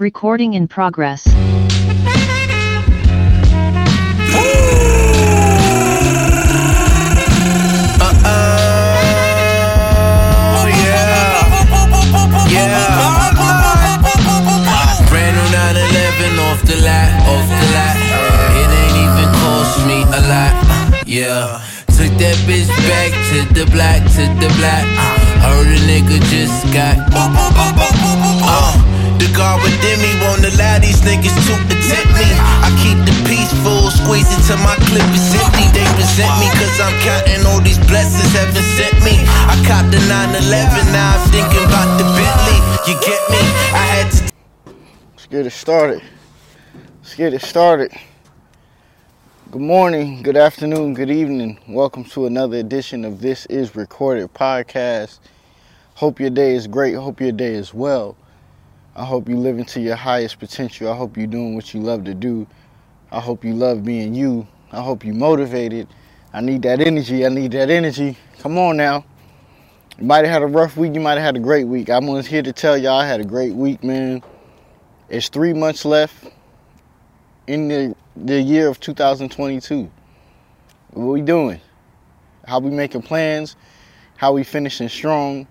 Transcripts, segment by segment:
Recording in progress. Oh, yeah, yeah. Brand new 911 off the lot, off the lot. It ain't even cost me a lot. Yeah. Took that bitch back to the block, to the block. Heard a nigga just got. Guard within me won't allow these niggas to attempt me. I keep the peaceful, squeeze it till my clip is empty. They resent me cause I'm counting all these blessings heaven sent me. I copped the 911, now I'm thinking about the Bentley. You get me? I had to Let's get it started. Let's get it started. Good morning, good afternoon, good evening. Welcome to another edition of This Is Recorded Podcast. Hope your day is great. Hope your day is well. I hope you living to your highest potential. I hope you're doing what you love to do. I hope you love being you. I hope you motivated. I need that energy. I need that energy. Come on now. You might have had a rough week. You might have had a great week. I'm just here to tell y'all I had a great week, man. It's three months left in the the year of 2022. What we doing? How we making plans? How we finishing strong?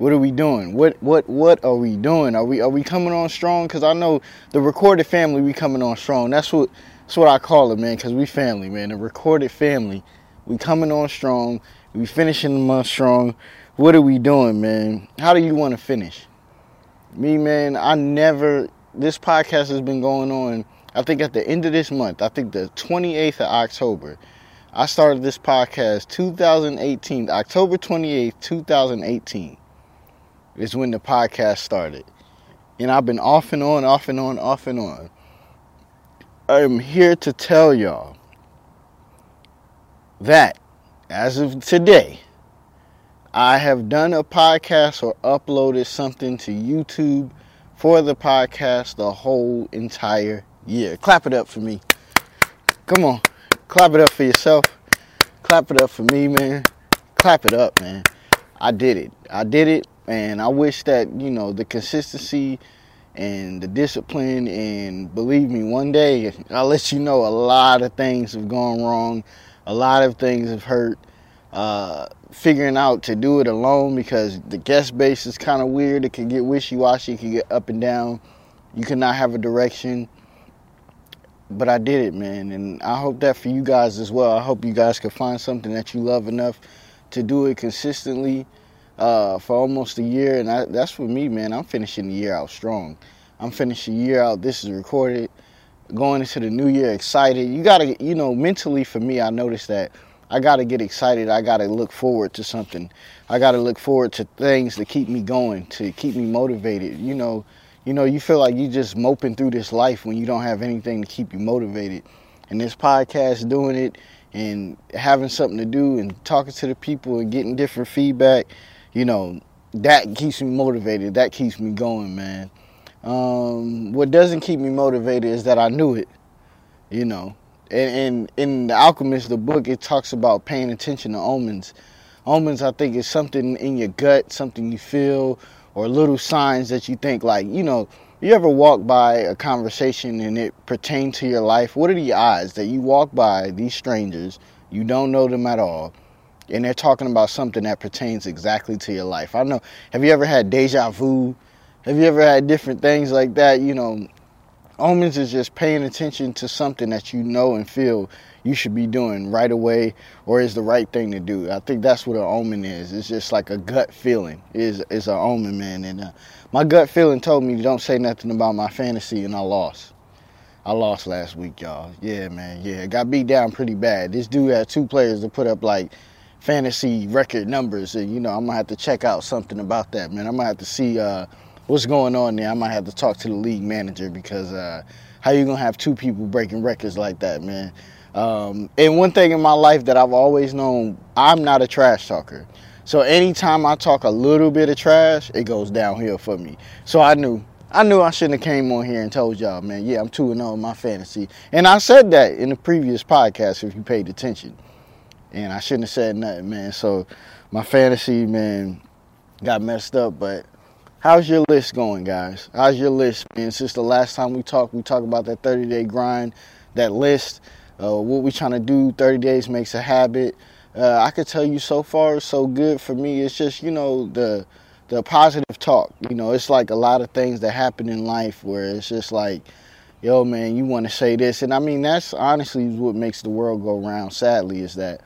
What are we doing? What what what are we doing? Are we are we coming on strong? Cause I know the recorded family we coming on strong. That's what that's what I call it, man. Cause we family, man. The recorded family, we coming on strong. We finishing the month strong. What are we doing, man? How do you want to finish? Me, man, I never. This podcast has been going on. I think at the end of this month, I think the 28th of October, I started this podcast 2018, October 28th, 2018 is when the podcast started. And I've been off and on, off and on, off and on. I'm here to tell y'all that as of today, I have done a podcast or uploaded something to YouTube for the podcast the whole entire year. Clap it up for me. Come on. Clap it up for yourself. Clap it up for me, man. Clap it up, man. I did it. I did it. And I wish that, you know, the consistency and the discipline and believe me, one day I'll let you know a lot of things have gone wrong. A lot of things have hurt. Uh, figuring out to do it alone because the guest base is kind of weird. It can get wishy-washy. It can get up and down. You cannot have a direction. But I did it, man, and I hope that for you guys as well. I hope you guys can find something that you love enough to do it consistently uh, for almost a year, and I, that's for me, man. I'm finishing the year out strong. I'm finishing the year out. This is recorded, going into the new year excited. You gotta, you know, mentally for me, I noticed that I gotta get excited. I gotta look forward to something. I gotta look forward to things to keep me going, to keep me motivated. You know, you know, you feel like you just moping through this life when you don't have anything to keep you motivated. And this podcast, doing it and having something to do and talking to the people and getting different feedback, you know, that keeps me motivated. That keeps me going, man. Um, what doesn't keep me motivated is that I knew it, you know. And, and in The Alchemist, the book, it talks about paying attention to omens. Omens, I think, is something in your gut, something you feel, or little signs that you think, like, you know, you ever walk by a conversation and it pertains to your life? What are the odds that you walk by these strangers, you don't know them at all, and they're talking about something that pertains exactly to your life? I know. Have you ever had deja vu? Have you ever had different things like that? You know, omens is just paying attention to something that you know and feel you should be doing right away or is the right thing to do. I think that's what an omen is. It's just like a gut feeling is is an omen, man. And uh, my gut feeling told me don't say nothing about my fantasy, and I lost. I lost last week, y'all. Yeah, man. Yeah, got beat down pretty bad. This dude had two players to put up like fantasy record numbers, and you know I'm gonna have to check out something about that, man. I'm gonna have to see uh, what's going on there. I might have to talk to the league manager because uh, how you gonna have two people breaking records like that, man? Um, and one thing in my life that I've always known, I'm not a trash talker. So anytime I talk a little bit of trash, it goes downhill for me. So I knew. I knew I shouldn't have came on here and told y'all, man, yeah, I'm 2 and 0 in my fantasy. And I said that in the previous podcast if you paid attention. And I shouldn't have said nothing, man. So my fantasy, man, got messed up, but how's your list going, guys? How's your list, man? Since the last time we talked, we talked about that 30 day grind, that list, uh, what we trying to do. 30 days makes a habit. Uh, I could tell you so far, so good for me. It's just you know the the positive talk. You know, it's like a lot of things that happen in life where it's just like, yo, man, you want to say this, and I mean that's honestly what makes the world go round. Sadly, is that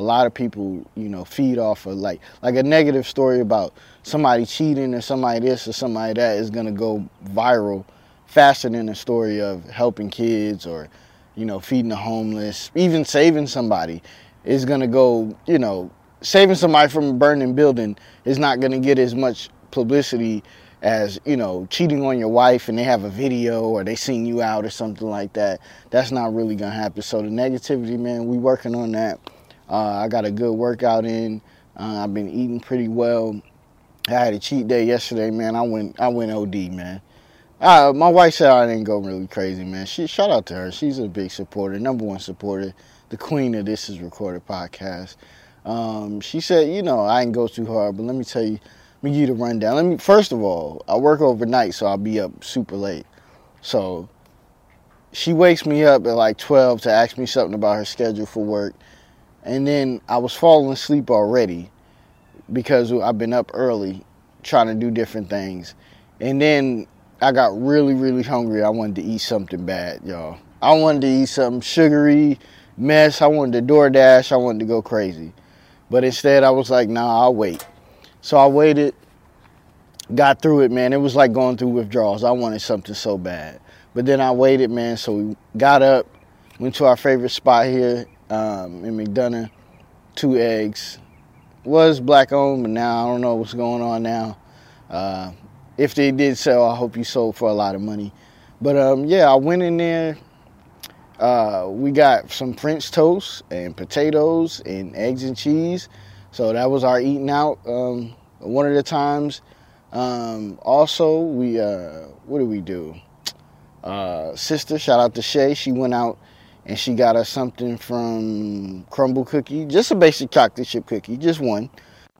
a lot of people, you know, feed off of like like a negative story about somebody cheating or somebody this or somebody that is gonna go viral faster than a story of helping kids or, you know, feeding the homeless, even saving somebody is gonna go, you know, saving somebody from a burning building is not gonna get as much publicity as you know cheating on your wife and they have a video or they seen you out or something like that. That's not really gonna happen. So the negativity man we working on that uh, I got a good workout in. Uh, I've been eating pretty well. I had a cheat day yesterday, man. I went I went OD, man. Uh, my wife said I didn't go really crazy, man. She shout out to her. She's a big supporter, number one supporter, the queen of this is recorded podcast. Um, she said, you know, I didn't go too hard, but let me tell you, let me give you the rundown. Let me first of all, I work overnight, so I'll be up super late. So she wakes me up at like 12 to ask me something about her schedule for work and then I was falling asleep already because I've been up early trying to do different things. And then I got really, really hungry. I wanted to eat something bad, y'all. I wanted to eat something sugary mess. I wanted to DoorDash. I wanted to go crazy. But instead, I was like, nah, I'll wait. So I waited, got through it, man. It was like going through withdrawals. I wanted something so bad. But then I waited, man. So we got up, went to our favorite spot here um, in McDonough, two eggs. Was black owned, but now I don't know what's going on now. Uh, if they did sell, I hope you sold for a lot of money. But um, yeah, I went in there. Uh, we got some French toast and potatoes and eggs and cheese. So that was our eating out um, one of the times. Um, also, we uh, what did we do? Uh, sister, shout out to Shay. She went out and she got us something from Crumbl Cookie, just a basic chocolate chip cookie, just one,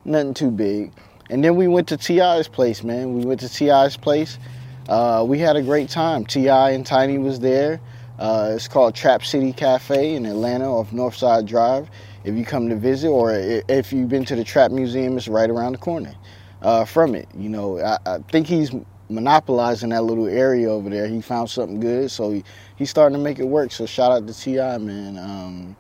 nothing too big. And then we went to T.I.'s place, man. We went to T.I.'s place. Uh, we had a great time. T.I. and Tiny was there. Uh, it's called Trap City Cafe in Atlanta off Northside Drive. If you come to visit, or if you've been to the Trap Museum, it's right around the corner uh, from it. You know, I, I think he's monopolizing that little area over there. He found something good, so he, he's starting to make it work. So shout out to T.I., man. Um,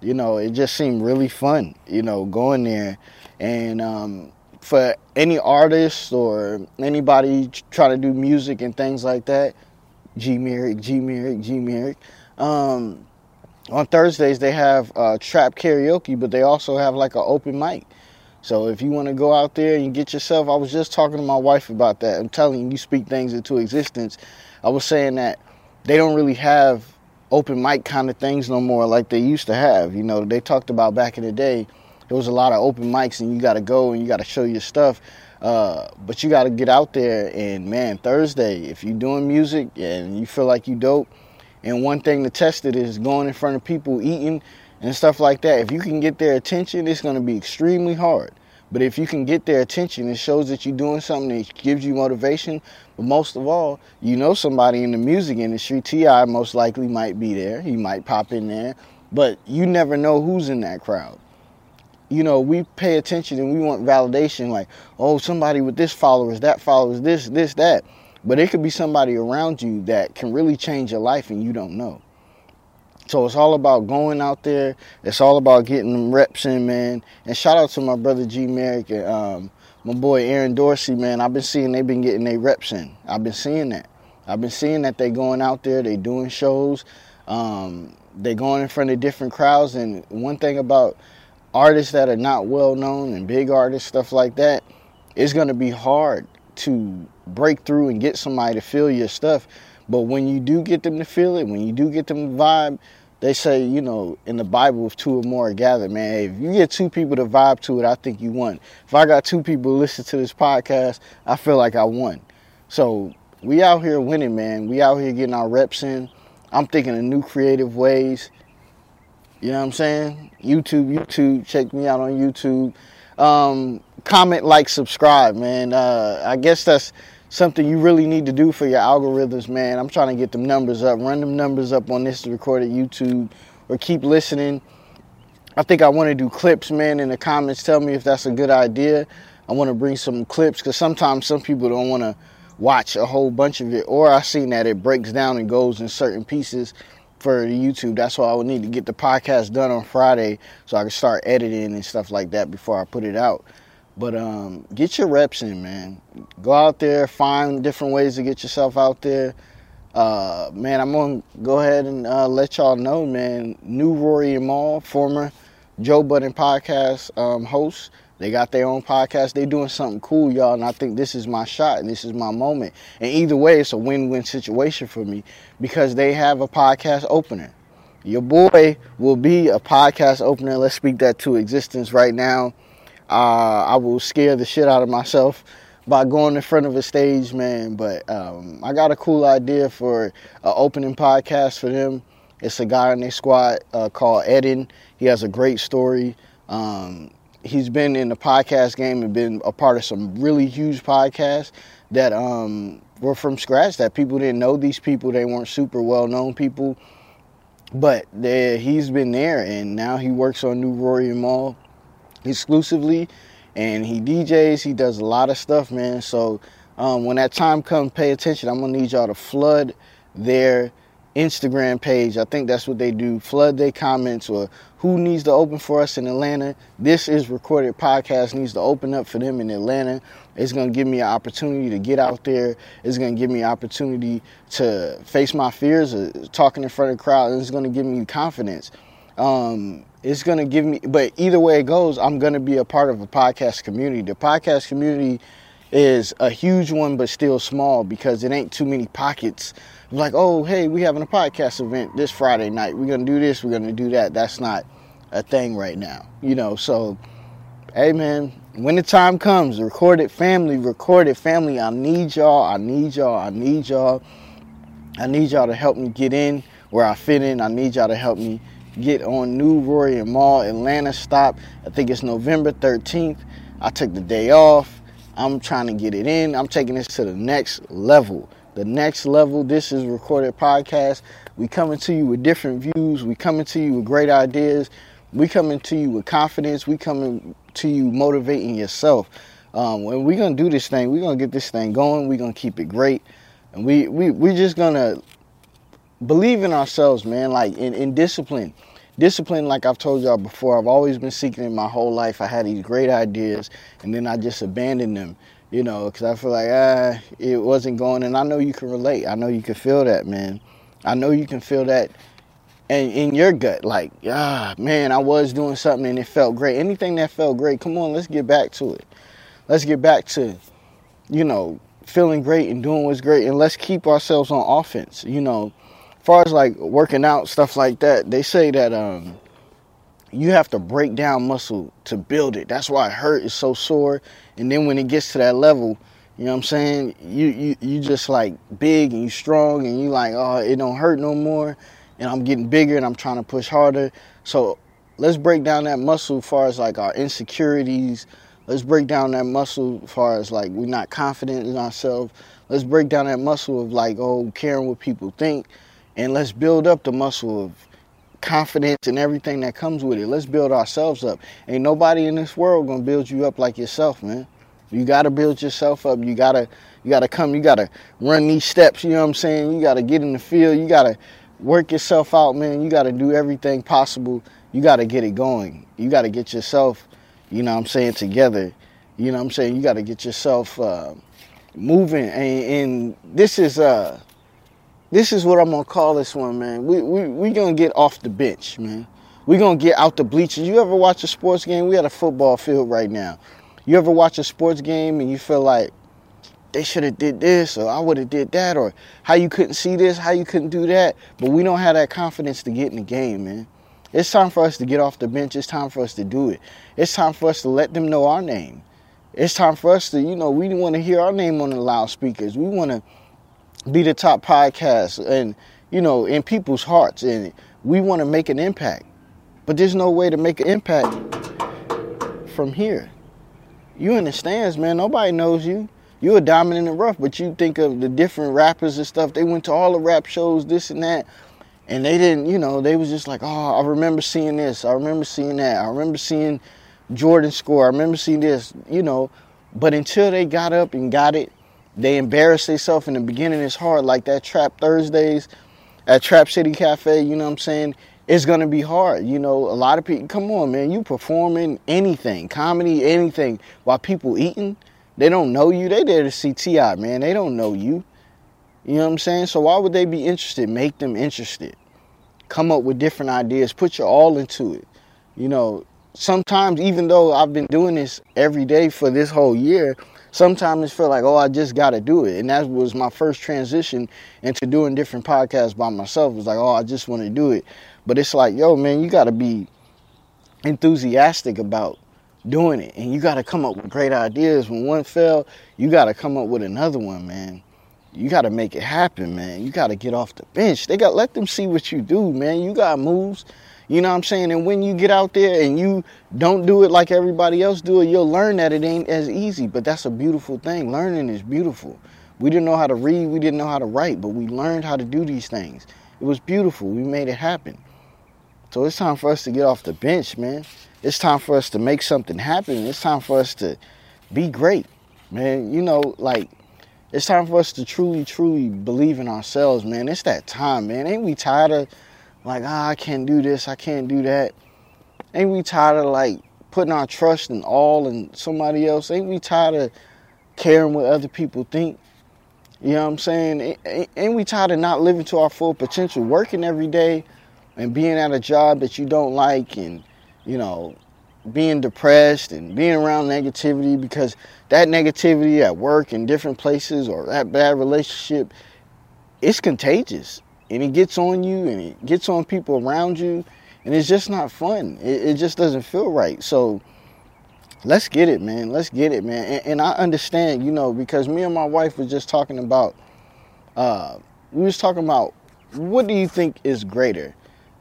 you know, it just seemed really fun, you know, going there. And um, for any artist or anybody trying to do music and things like that, G Merrick, G Merrick, G Merrick. Um, on Thursdays they have uh, trap karaoke, but they also have like an open mic. So if you want to go out there and get yourself, I was just talking to my wife about that. I'm telling you, you speak things into existence. I was saying that they don't really have open mic kind of things no more like they used to have. You know, they talked about back in the day, there was a lot of open mics and you got to go and you got to show your stuff. Uh, but you got to get out there and man, Thursday, if you're doing music and you feel like you dope, and one thing to test it is going in front of people eating and stuff like that. If you can get their attention, it's going to be extremely hard. But if you can get their attention, it shows that you're doing something that gives you motivation. But most of all, you know somebody in the music industry. T.I. most likely might be there. He might pop in there. But you never know who's in that crowd. You know, we pay attention and we want validation like, oh, somebody with this followers, that followers, this, this, that. But it could be somebody around you that can really change your life and you don't know. So it's all about going out there. It's all about getting them reps in, man. And shout out to my brother G Merrick and um, my boy Aaron Dorsey, man. I've been seeing they've been getting their reps in. I've been seeing that. I've been seeing that they going out there, they doing shows, um, they going in front of different crowds. And one thing about artists that are not well known and big artists, stuff like that, it's gonna be hard to break through and get somebody to feel your stuff. But when you do get them to feel it, when you do get them to vibe, they say, you know, in the Bible, if two or more are gathered, man, if you get two people to vibe to it, I think you won. If I got two people listen to this podcast, I feel like I won. So we out here winning, man. We out here getting our reps in. I'm thinking of new creative ways. You know what I'm saying? YouTube, YouTube, check me out on YouTube. Um, comment, like, subscribe, man. Uh, I guess that's something you really need to do for your algorithms, man. I'm trying to get them numbers up, run them numbers up on this recorded YouTube, or keep listening. I think I want to do clips, man. In the comments, tell me if that's a good idea. I want to bring some clips because sometimes some people don't want to watch a whole bunch of it, or I've seen that it breaks down and goes in certain pieces for the YouTube. That's why I would need to get the podcast done on Friday so I can start editing and stuff like that before I put it out. But um, get your reps in, man. Go out there, find different ways to get yourself out there. Uh, man, I'm gonna go ahead and uh, let y'all know, man. New Rory and Mal, former Joe Budden podcast um, host, they got their own podcast. They're doing something cool, y'all, and I think this is my shot and this is my moment. And either way, it's a win-win situation for me because they have a podcast opener. Your boy will be a podcast opener. Let's speak that to existence right now. Uh, I will scare the shit out of myself by going in front of a stage, man. But um, I got a cool idea for an opening podcast for them. It's a guy in their squad uh, called Eden. He has a great story. Um, he's been in the podcast game and been a part of some really huge podcasts that um, were from scratch that people didn't know these people. They weren't super well known people. But he's been there, and now he works on New Rory and Mal exclusively, and he DJs. He does a lot of stuff, man. So um, when that time comes, pay attention. I'm gonna need y'all to flood their Instagram page. I think that's what they do. Flood their comments or who needs to open for us in Atlanta. This is recorded podcast needs to open up for them in Atlanta. It's gonna give me an opportunity to get out there. It's gonna give me an opportunity to face my fears of talking in front of a crowd. And it's gonna give me confidence. Um, it's going to give me but either way it goes i'm going to be a part of a podcast community. The podcast community is a huge one but still small because it ain't too many pockets. Like oh hey we having a podcast event this friday night. We're going to do this we're going to do that. That's not a thing right now you know? So hey man when the time comes recorded family recorded family i need y'all i need y'all i need y'all. I need y'all to help me get in where i fit in. I need y'all to help me get on New Rory and Mal Atlanta stop. I think it's November 13th. I took the day off. I'm trying to get it in. I'm taking this to the next level. The next level. This is recorded podcast. We coming to you with different views. We coming to you with great ideas. We coming to you with confidence. We coming to you motivating yourself. Um, we're gonna do this thing, we're gonna get this thing going. We're gonna keep it great, and we we we just gonna believe in ourselves, man. Like in, in discipline discipline, like I've told y'all before, I've always been seeking it my whole life. I had these great ideas, and then I just abandoned them, you know, because I feel like ah, it wasn't going. And I know you can relate. I know you can feel that, man. I know you can feel that, and in your gut, like ah, man, I was doing something and it felt great. Anything that felt great, come on, let's get back to it. Let's get back to, you know, feeling great and doing what's great, and let's keep ourselves on offense. You know far as like working out stuff like that, they say that um, you have to break down muscle to build it. That's why it hurt is so sore. And then when it gets to that level, you know what I'm saying? You you you just like big and you strong and you like, oh, it don't hurt no more. And I'm getting bigger and I'm trying to push harder. So let's break down that muscle as far as like our insecurities. Let's break down that muscle as far as like we're not confident in ourselves. Let's break down that muscle of like, oh, caring what people think and let's build up the muscle of confidence and everything that comes with it. Let's build ourselves up. Ain't nobody in this world gonna build you up like yourself, man. You gotta build yourself up. You gotta you gotta come, you gotta run these steps, you know what I'm saying? You gotta get in the field, you gotta work yourself out, man. You gotta do everything possible. You gotta get it going. You gotta get yourself, you know what I'm saying, together. You know what I'm saying? You gotta get yourself uh, moving and, and this is uh this is what I'm gonna call this one, man. We we we gonna get off the bench, man. We gonna get out the bleachers. You ever watch a sports game? We at a football field right now. You ever watch a sports game and you feel like they should have did this or I would have did that or how you couldn't see this, how you couldn't do that, but we don't have that confidence to get in the game, man. It's time for us to get off the bench. It's time for us to do it. It's time for us to let them know our name. It's time for us to, you know, we want to hear our name on the loudspeakers. We want to be the top podcast and you know in people's hearts and we want to make an impact but there's no way to make an impact from here you in the stands, man. Nobody knows you. You a diamond in the rough, but you think of the different rappers and stuff. They went to all the rap shows, this and that, and they didn't. You know, they was just like, oh, I remember seeing this. I remember seeing that. I remember seeing Jordan score. I remember seeing this. You know, but until they got up and got it, they embarrassed themselves in the beginning. It's hard, like that Trap Thursdays at Trap City Cafe. You know what I'm saying? it's gonna be hard. You know, a lot of people. Come on, man, you performing anything, comedy, anything, while people eating. They don't know you. They there to see T.I., man. They don't know you. You know what I'm saying? So why would they be interested? Make them interested. Come up with different ideas. Put your all into it. You know, sometimes even though I've been doing this every day for this whole year, sometimes it feel like, oh, I just got to do it. And that was my first transition into doing different podcasts by myself. It was like, oh, I just want to do it. But it's like, yo, man, you got to be enthusiastic about doing it. And you got to come up with great ideas. When one fell, you got to come up with another one, man. You got to make it happen, man. You got to get off the bench. They got let them see what you do, man. You got moves. You know what I'm saying? And when you get out there and you don't do it like everybody else do it, you'll learn that it ain't as easy. But that's a beautiful thing. Learning is beautiful. We didn't know how to read, we didn't know how to write, but we learned how to do these things. It was beautiful. We made it happen. So it's time for us to get off the bench, man. It's time for us to make something happen. It's time for us to be great, man. You know, like, it's time for us to truly, truly believe in ourselves, man. It's that time, man. Ain't we tired of, like, ah, I can't do this, I can't do that? Ain't we tired of, like, putting our trust and all in somebody else? Ain't we tired of caring what other people think? You know what I'm saying? Ain't we tired of not living to our full potential, working every day? and being at a job that you don't like and you know being depressed and being around negativity because that negativity at work and different places or that bad relationship it's contagious and it gets on you and it gets on people around you and it's just not fun. It, it just doesn't feel right. So let's get it man. Let's get it man. And, and, i understand you know because me and my wife was just talking about uh we was talking about what do you think is greater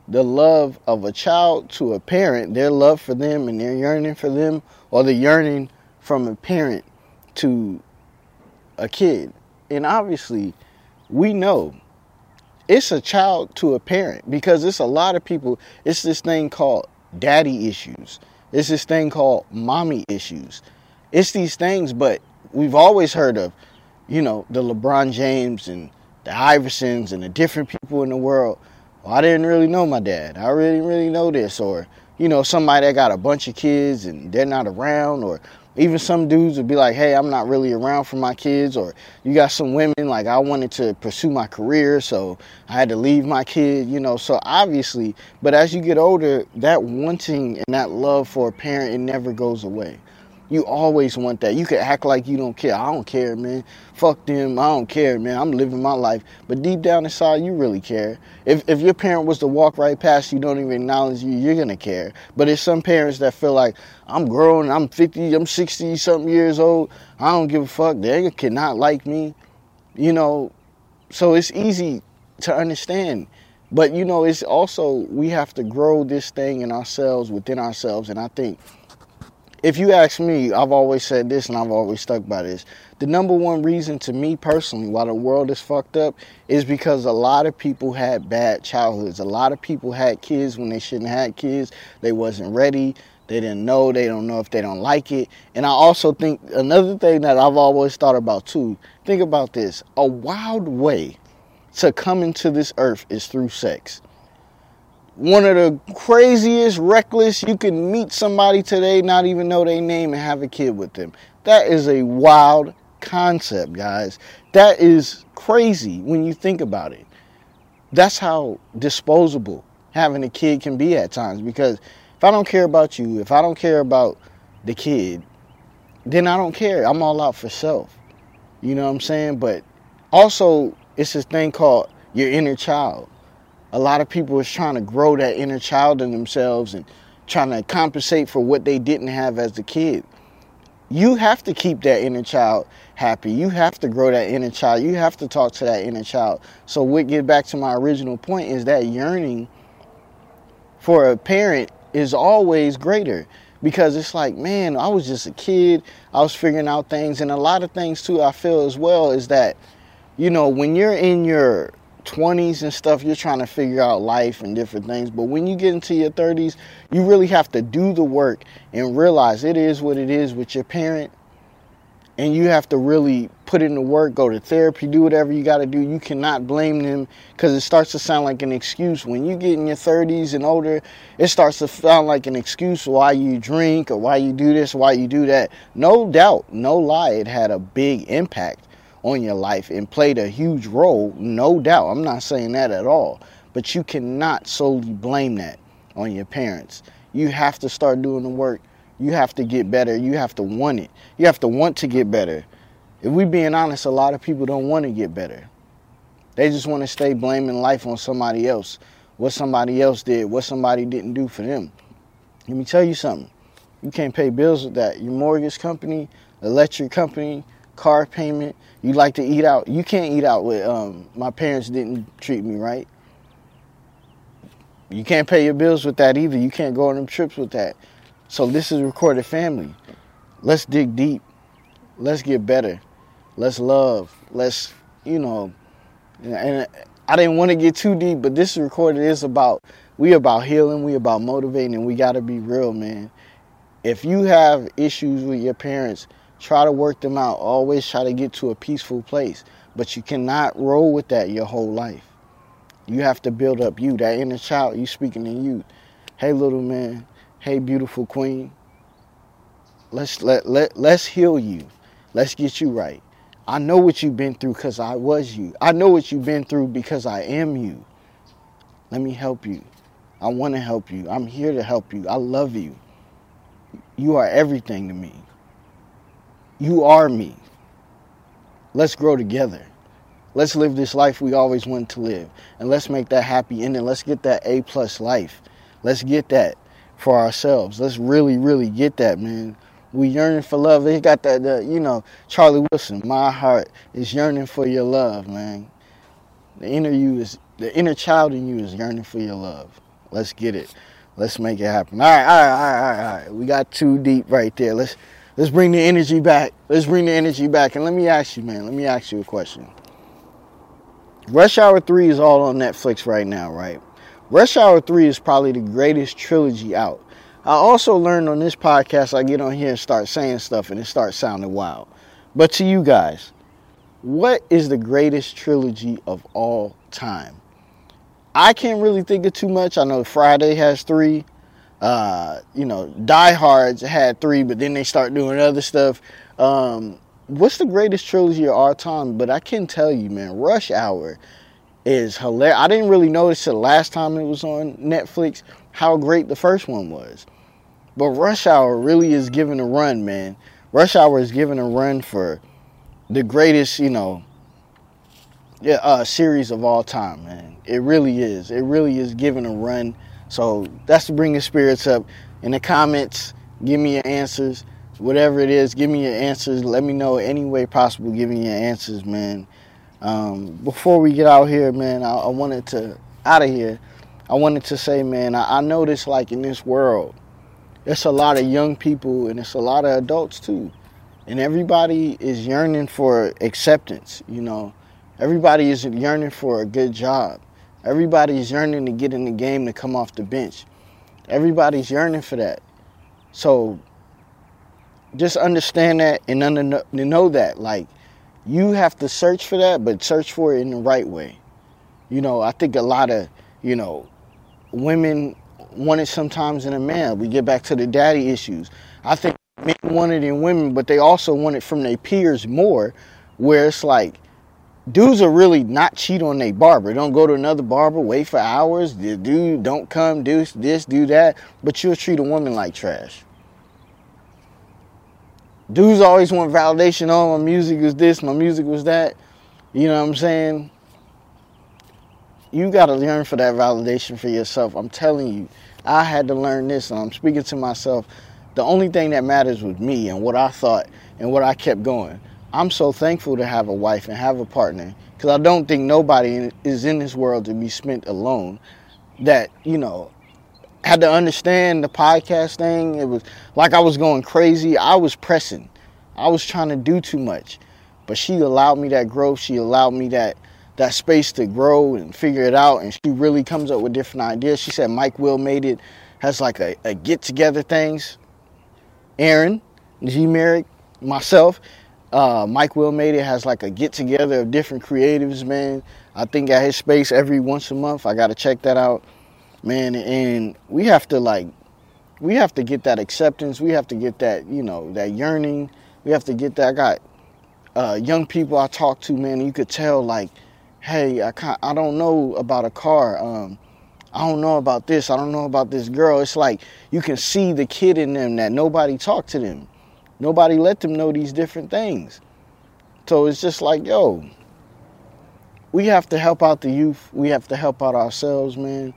the love of a child to a parent, their love for them and their yearning for them, or the yearning from a parent to a kid. And obviously, we know it's a child to a parent because it's a lot of people, it's this thing called daddy issues. It's this thing called mommy issues. It's these things, but we've always heard of, you know, the LeBron James and the Iversons and the different people in the world well, I didn't really know my dad. I really, really know this. Or, you know, somebody that got a bunch of kids and they're not around. Or even some dudes would be like, hey, I'm not really around for my kids. Or you got some women like, I wanted to pursue my career, so I had to leave my kid, you know. So obviously, but as you get older, that wanting and that love for a parent, it never goes away. You always want that. You can act like you don't care. I don't care, man. Fuck them. I don't care, man. I'm living my life. But deep down inside, you really care. If if your parent was to walk right past you, don't even acknowledge you, you're gonna care. But there's some parents that feel like I'm grown, I'm 50, I'm 60 something years old. I don't give a fuck. They cannot like me, you know. So it's easy to understand. But you know, it's also we have to grow this thing in ourselves within ourselves, and I think if you ask me, I've always said this and I've always stuck by this. The number one reason to me personally why the world is fucked up is because a lot of people had bad childhoods. A lot of people had kids when they shouldn't have kids. They wasn't ready. They didn't know. They don't know if they don't like it. And I also think another thing that I've always thought about too, think about this. A wild way to come into this earth is through sex one of the craziest, reckless. You can meet somebody today, not even know their name, and have a kid with them. That is a wild concept, guys. That is crazy when you think about it. That's how disposable having a kid can be at times. Because if I don't care about you, if I don't care about the kid, then I don't care. I'm all out for self. You know what I'm saying? But also, it's this thing called your inner child a lot of people is trying to grow that inner child in themselves and trying to compensate for what they didn't have as a kid. You have to keep that inner child happy. You have to grow that inner child. You have to talk to that inner child. So what get back to my original point is that yearning for a parent is always greater because it's like, man, I was just a kid. I was figuring out things, and a lot of things too. I feel as well is that, you know, when you're in your 20s and stuff, you're trying to figure out life and different things. But when you get into your 30s, you really have to do the work and realize it is what it is with your parent. And you have to really put in the work, go to therapy, do whatever you got to do. You cannot blame them because it starts to sound like an excuse. When you get in your 30s and older, it starts to sound like an excuse why you drink or why you do this, why you do that. No doubt, no lie, it had a big impact on your life and played a huge role, no doubt. I'm not saying that at all. But you cannot solely blame that on your parents. You have to start doing the work. You have to get better. You have to want it. You have to want to get better. If we being honest, a lot of people don't want to get better. They just want to stay blaming life on somebody else. What somebody else did, what somebody didn't do for them. Let me tell you something. You can't pay bills with that. Your mortgage company, electric company, car payment. You like to eat out. You can't eat out with um, my parents didn't treat me right. You can't pay your bills with that either. You can't go on them trips with that. So this is recorded family. Let's dig deep. Let's get better. Let's love. Let's, you know, and I didn't want to get too deep, but this recorded is about we about healing, we about motivating, and we gotta be real, man. If you have issues with your parents, Try to work them out. Always try to get to a peaceful place. But you cannot roll with that your whole life. You have to build up you, that inner child, you speaking in you. Hey little man, hey beautiful queen. Let's let, let let's heal you. Let's get you right. I know what you've been through because I was you. I know what you've been through because I am you. Let me help you. I want to help you. I'm here to help you. I love you. You are everything to me. You are me. Let's grow together. Let's live this life we always wanted to live. And let's make that happy ending. Let's get that A plus life. Let's get that for ourselves. Let's really, really get that, man. We yearning for love. They got that, the, you know, Charlie Wilson. My heart is yearning for your love, man. The inner you is, the inner child in you is yearning for your love. Let's get it. Let's make it happen. All right, all right, all right, all right. All right. We got too deep right there. Let's Let's bring the energy back. Let's bring the energy back. And let me ask you, man, let me ask you a question. Rush Hour 3 is all on Netflix right now, right? Rush Hour 3 is probably the greatest trilogy out. I also learned on this podcast, I get on here and start saying stuff and it starts sounding wild. But to you guys, what is the greatest trilogy of all time? I can't really think of too much. I know Friday has three uh, you know, Diehards had three, but then they start doing other stuff. Um, what's the greatest trilogy of our time? But I can tell you, man, Rush Hour is hilarious. I didn't really notice the last time it was on Netflix how great the first one was. But Rush Hour really is given a run, man. Rush Hour is given a run for the greatest, you know, yeah, uh, series of all time, man. It really is. It really is given a run so that's to bring your spirits up. In the comments, give me your answers. Whatever it is, give me your answers. Let me know any way possible. Give me your answers, man. Um, before we get out here, man, I, I, wanted to out of here. I wanted to say, man, I, I notice like in this world, it's a lot of young people and it's a lot of adults too, and everybody is yearning for acceptance. You know, everybody is yearning for a good job. Everybody's yearning to get in the game to come off the bench. Everybody's yearning for that. So just understand that and under, know that. Like, you have to search for that, but search for it in the right way. You know, I think a lot of, you know, women want it sometimes in a man. We get back to the daddy issues. I think men want it in women, but they also want it from their peers more, where it's like, dudes are really not cheat on their barber. Don't go to another barber, wait for hours. The dude don't come, do this, do that. But you'll treat a woman like trash. Dudes always want validation. Oh, my music was this, my music was that. You know what I'm saying? You got to learn for that validation for yourself. I'm telling you, I had to learn this, and I'm speaking to myself. The only thing that matters was me and what I thought and what I kept going. I'm so thankful to have a wife and have a partner because I don't think nobody is in this world to be spent alone. That, you know, had to understand the podcast thing. It was like I was going crazy. I was pressing. I was trying to do too much. But she allowed me that growth. She allowed me that that space to grow and figure it out. And she really comes up with different ideas. She said Mike Will made it has like a, a get together things. Aaron, G Merrick, myself, uh, Mike Will made it has like a get together of different creatives, man. I think at his space every once a month. I got to check that out man. And we have to like we have to get that acceptance. We have to get that you know that yearning. We have to get that. I got uh, young people i talk to man you could tell like hey i can't, i don't know about a car. Um, i don't know about this. I don't know about this girl. It's like you can see the kid in them that nobody talked to them nobody let them know these different things so it's just like yo we have to help out the youth we have to help out ourselves man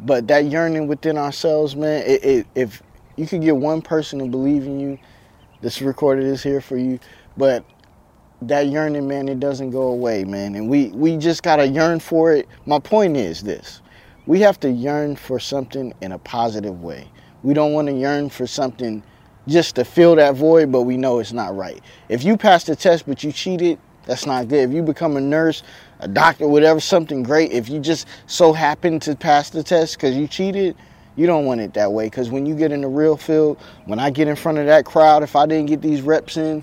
but that yearning within ourselves, man, it, it, if you could get one person to believe in you, this recorded is here for you. But that yearning, man, it doesn't go away, man. And we, we just got to yearn for it. My point is this we have to yearn for something in a positive way. We don't want to yearn for something just to fill that void, but we know it's not right. If you pass the test but you cheated, that's not good. If you become a nurse, a doctor, whatever, something great, if you just so happen to pass the test because you cheated, you don't want it that way. Because when you get in the real field, when I get in front of that crowd, if I didn't get these reps in,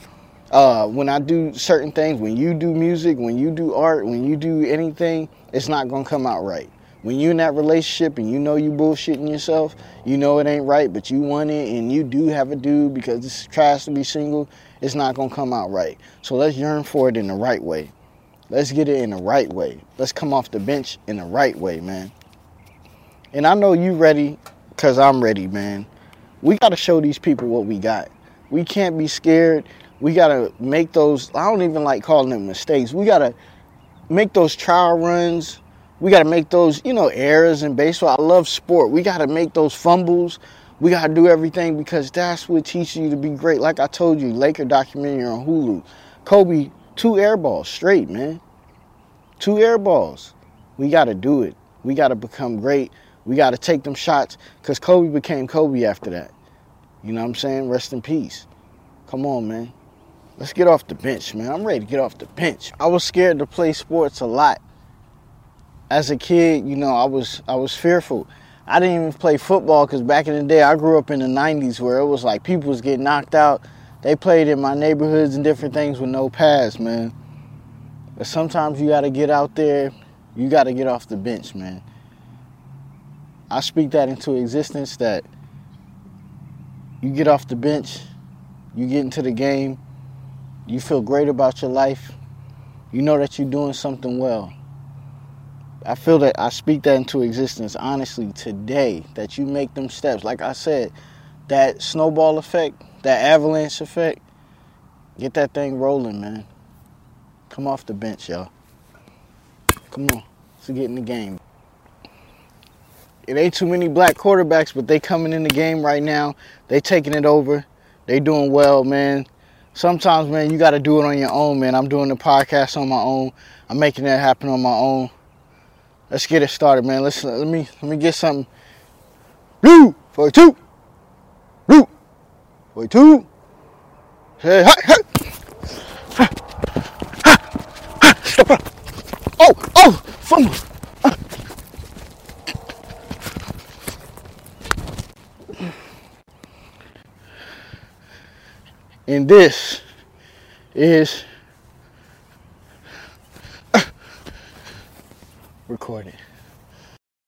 uh, when I do certain things, when you do music, when you do art, when you do anything, it's not going to come out right. When you're in that relationship and you know you bullshitting yourself, you know it ain't right, but you want it and you do have a dude because this tries to be single, it's not gonna come out right. So let's yearn for it in the right way. Let's get it in the right way. Let's come off the bench in the right way, man. And I know you ready, cause I'm ready, man. We gotta show these people what we got. We can't be scared. We gotta make those. I don't even like calling them mistakes. We gotta make those trial runs. We gotta make those, you know, errors in baseball. I love sport. We gotta make those fumbles. We got to do everything because that's what teaches you to be great. Like I told you, Laker documentary on Hulu. Kobe, two air balls straight, man. Two air balls. We got to do it. We got to become great. We got to take them shots because Kobe became Kobe after that. You know what I'm saying? Rest in peace. Come on, man. Let's get off the bench, man. I'm ready to get off the bench. I was scared to play sports a lot. As a kid, you know, I was I was fearful. I didn't even play football because back in the day, I grew up in the 90s where it was like people was getting knocked out. They played in my neighborhoods and different things with no pads, man. But sometimes you got to get out there. You got to get off the bench, man. I speak that into existence that you get off the bench, you get into the game, you feel great about your life, you know that you're doing something well. I feel that I speak that into existence honestly today that you make them steps. Like I said, that snowball effect, that avalanche effect, get that thing rolling, man. Come off the bench, y'all. Come on. Let's get in the game. It ain't too many black quarterbacks, but they coming in the game right now. They taking it over. They doing well, man. Sometimes, man, you got to do it on your own, man. I'm doing the podcast on my own. I'm making that happen on my own. Let's get it started, man. Let's let me let me get something. Blue for two. Blue for two. Hey, hey, hey. Stop. Oh, oh, fumble. And this is recorded.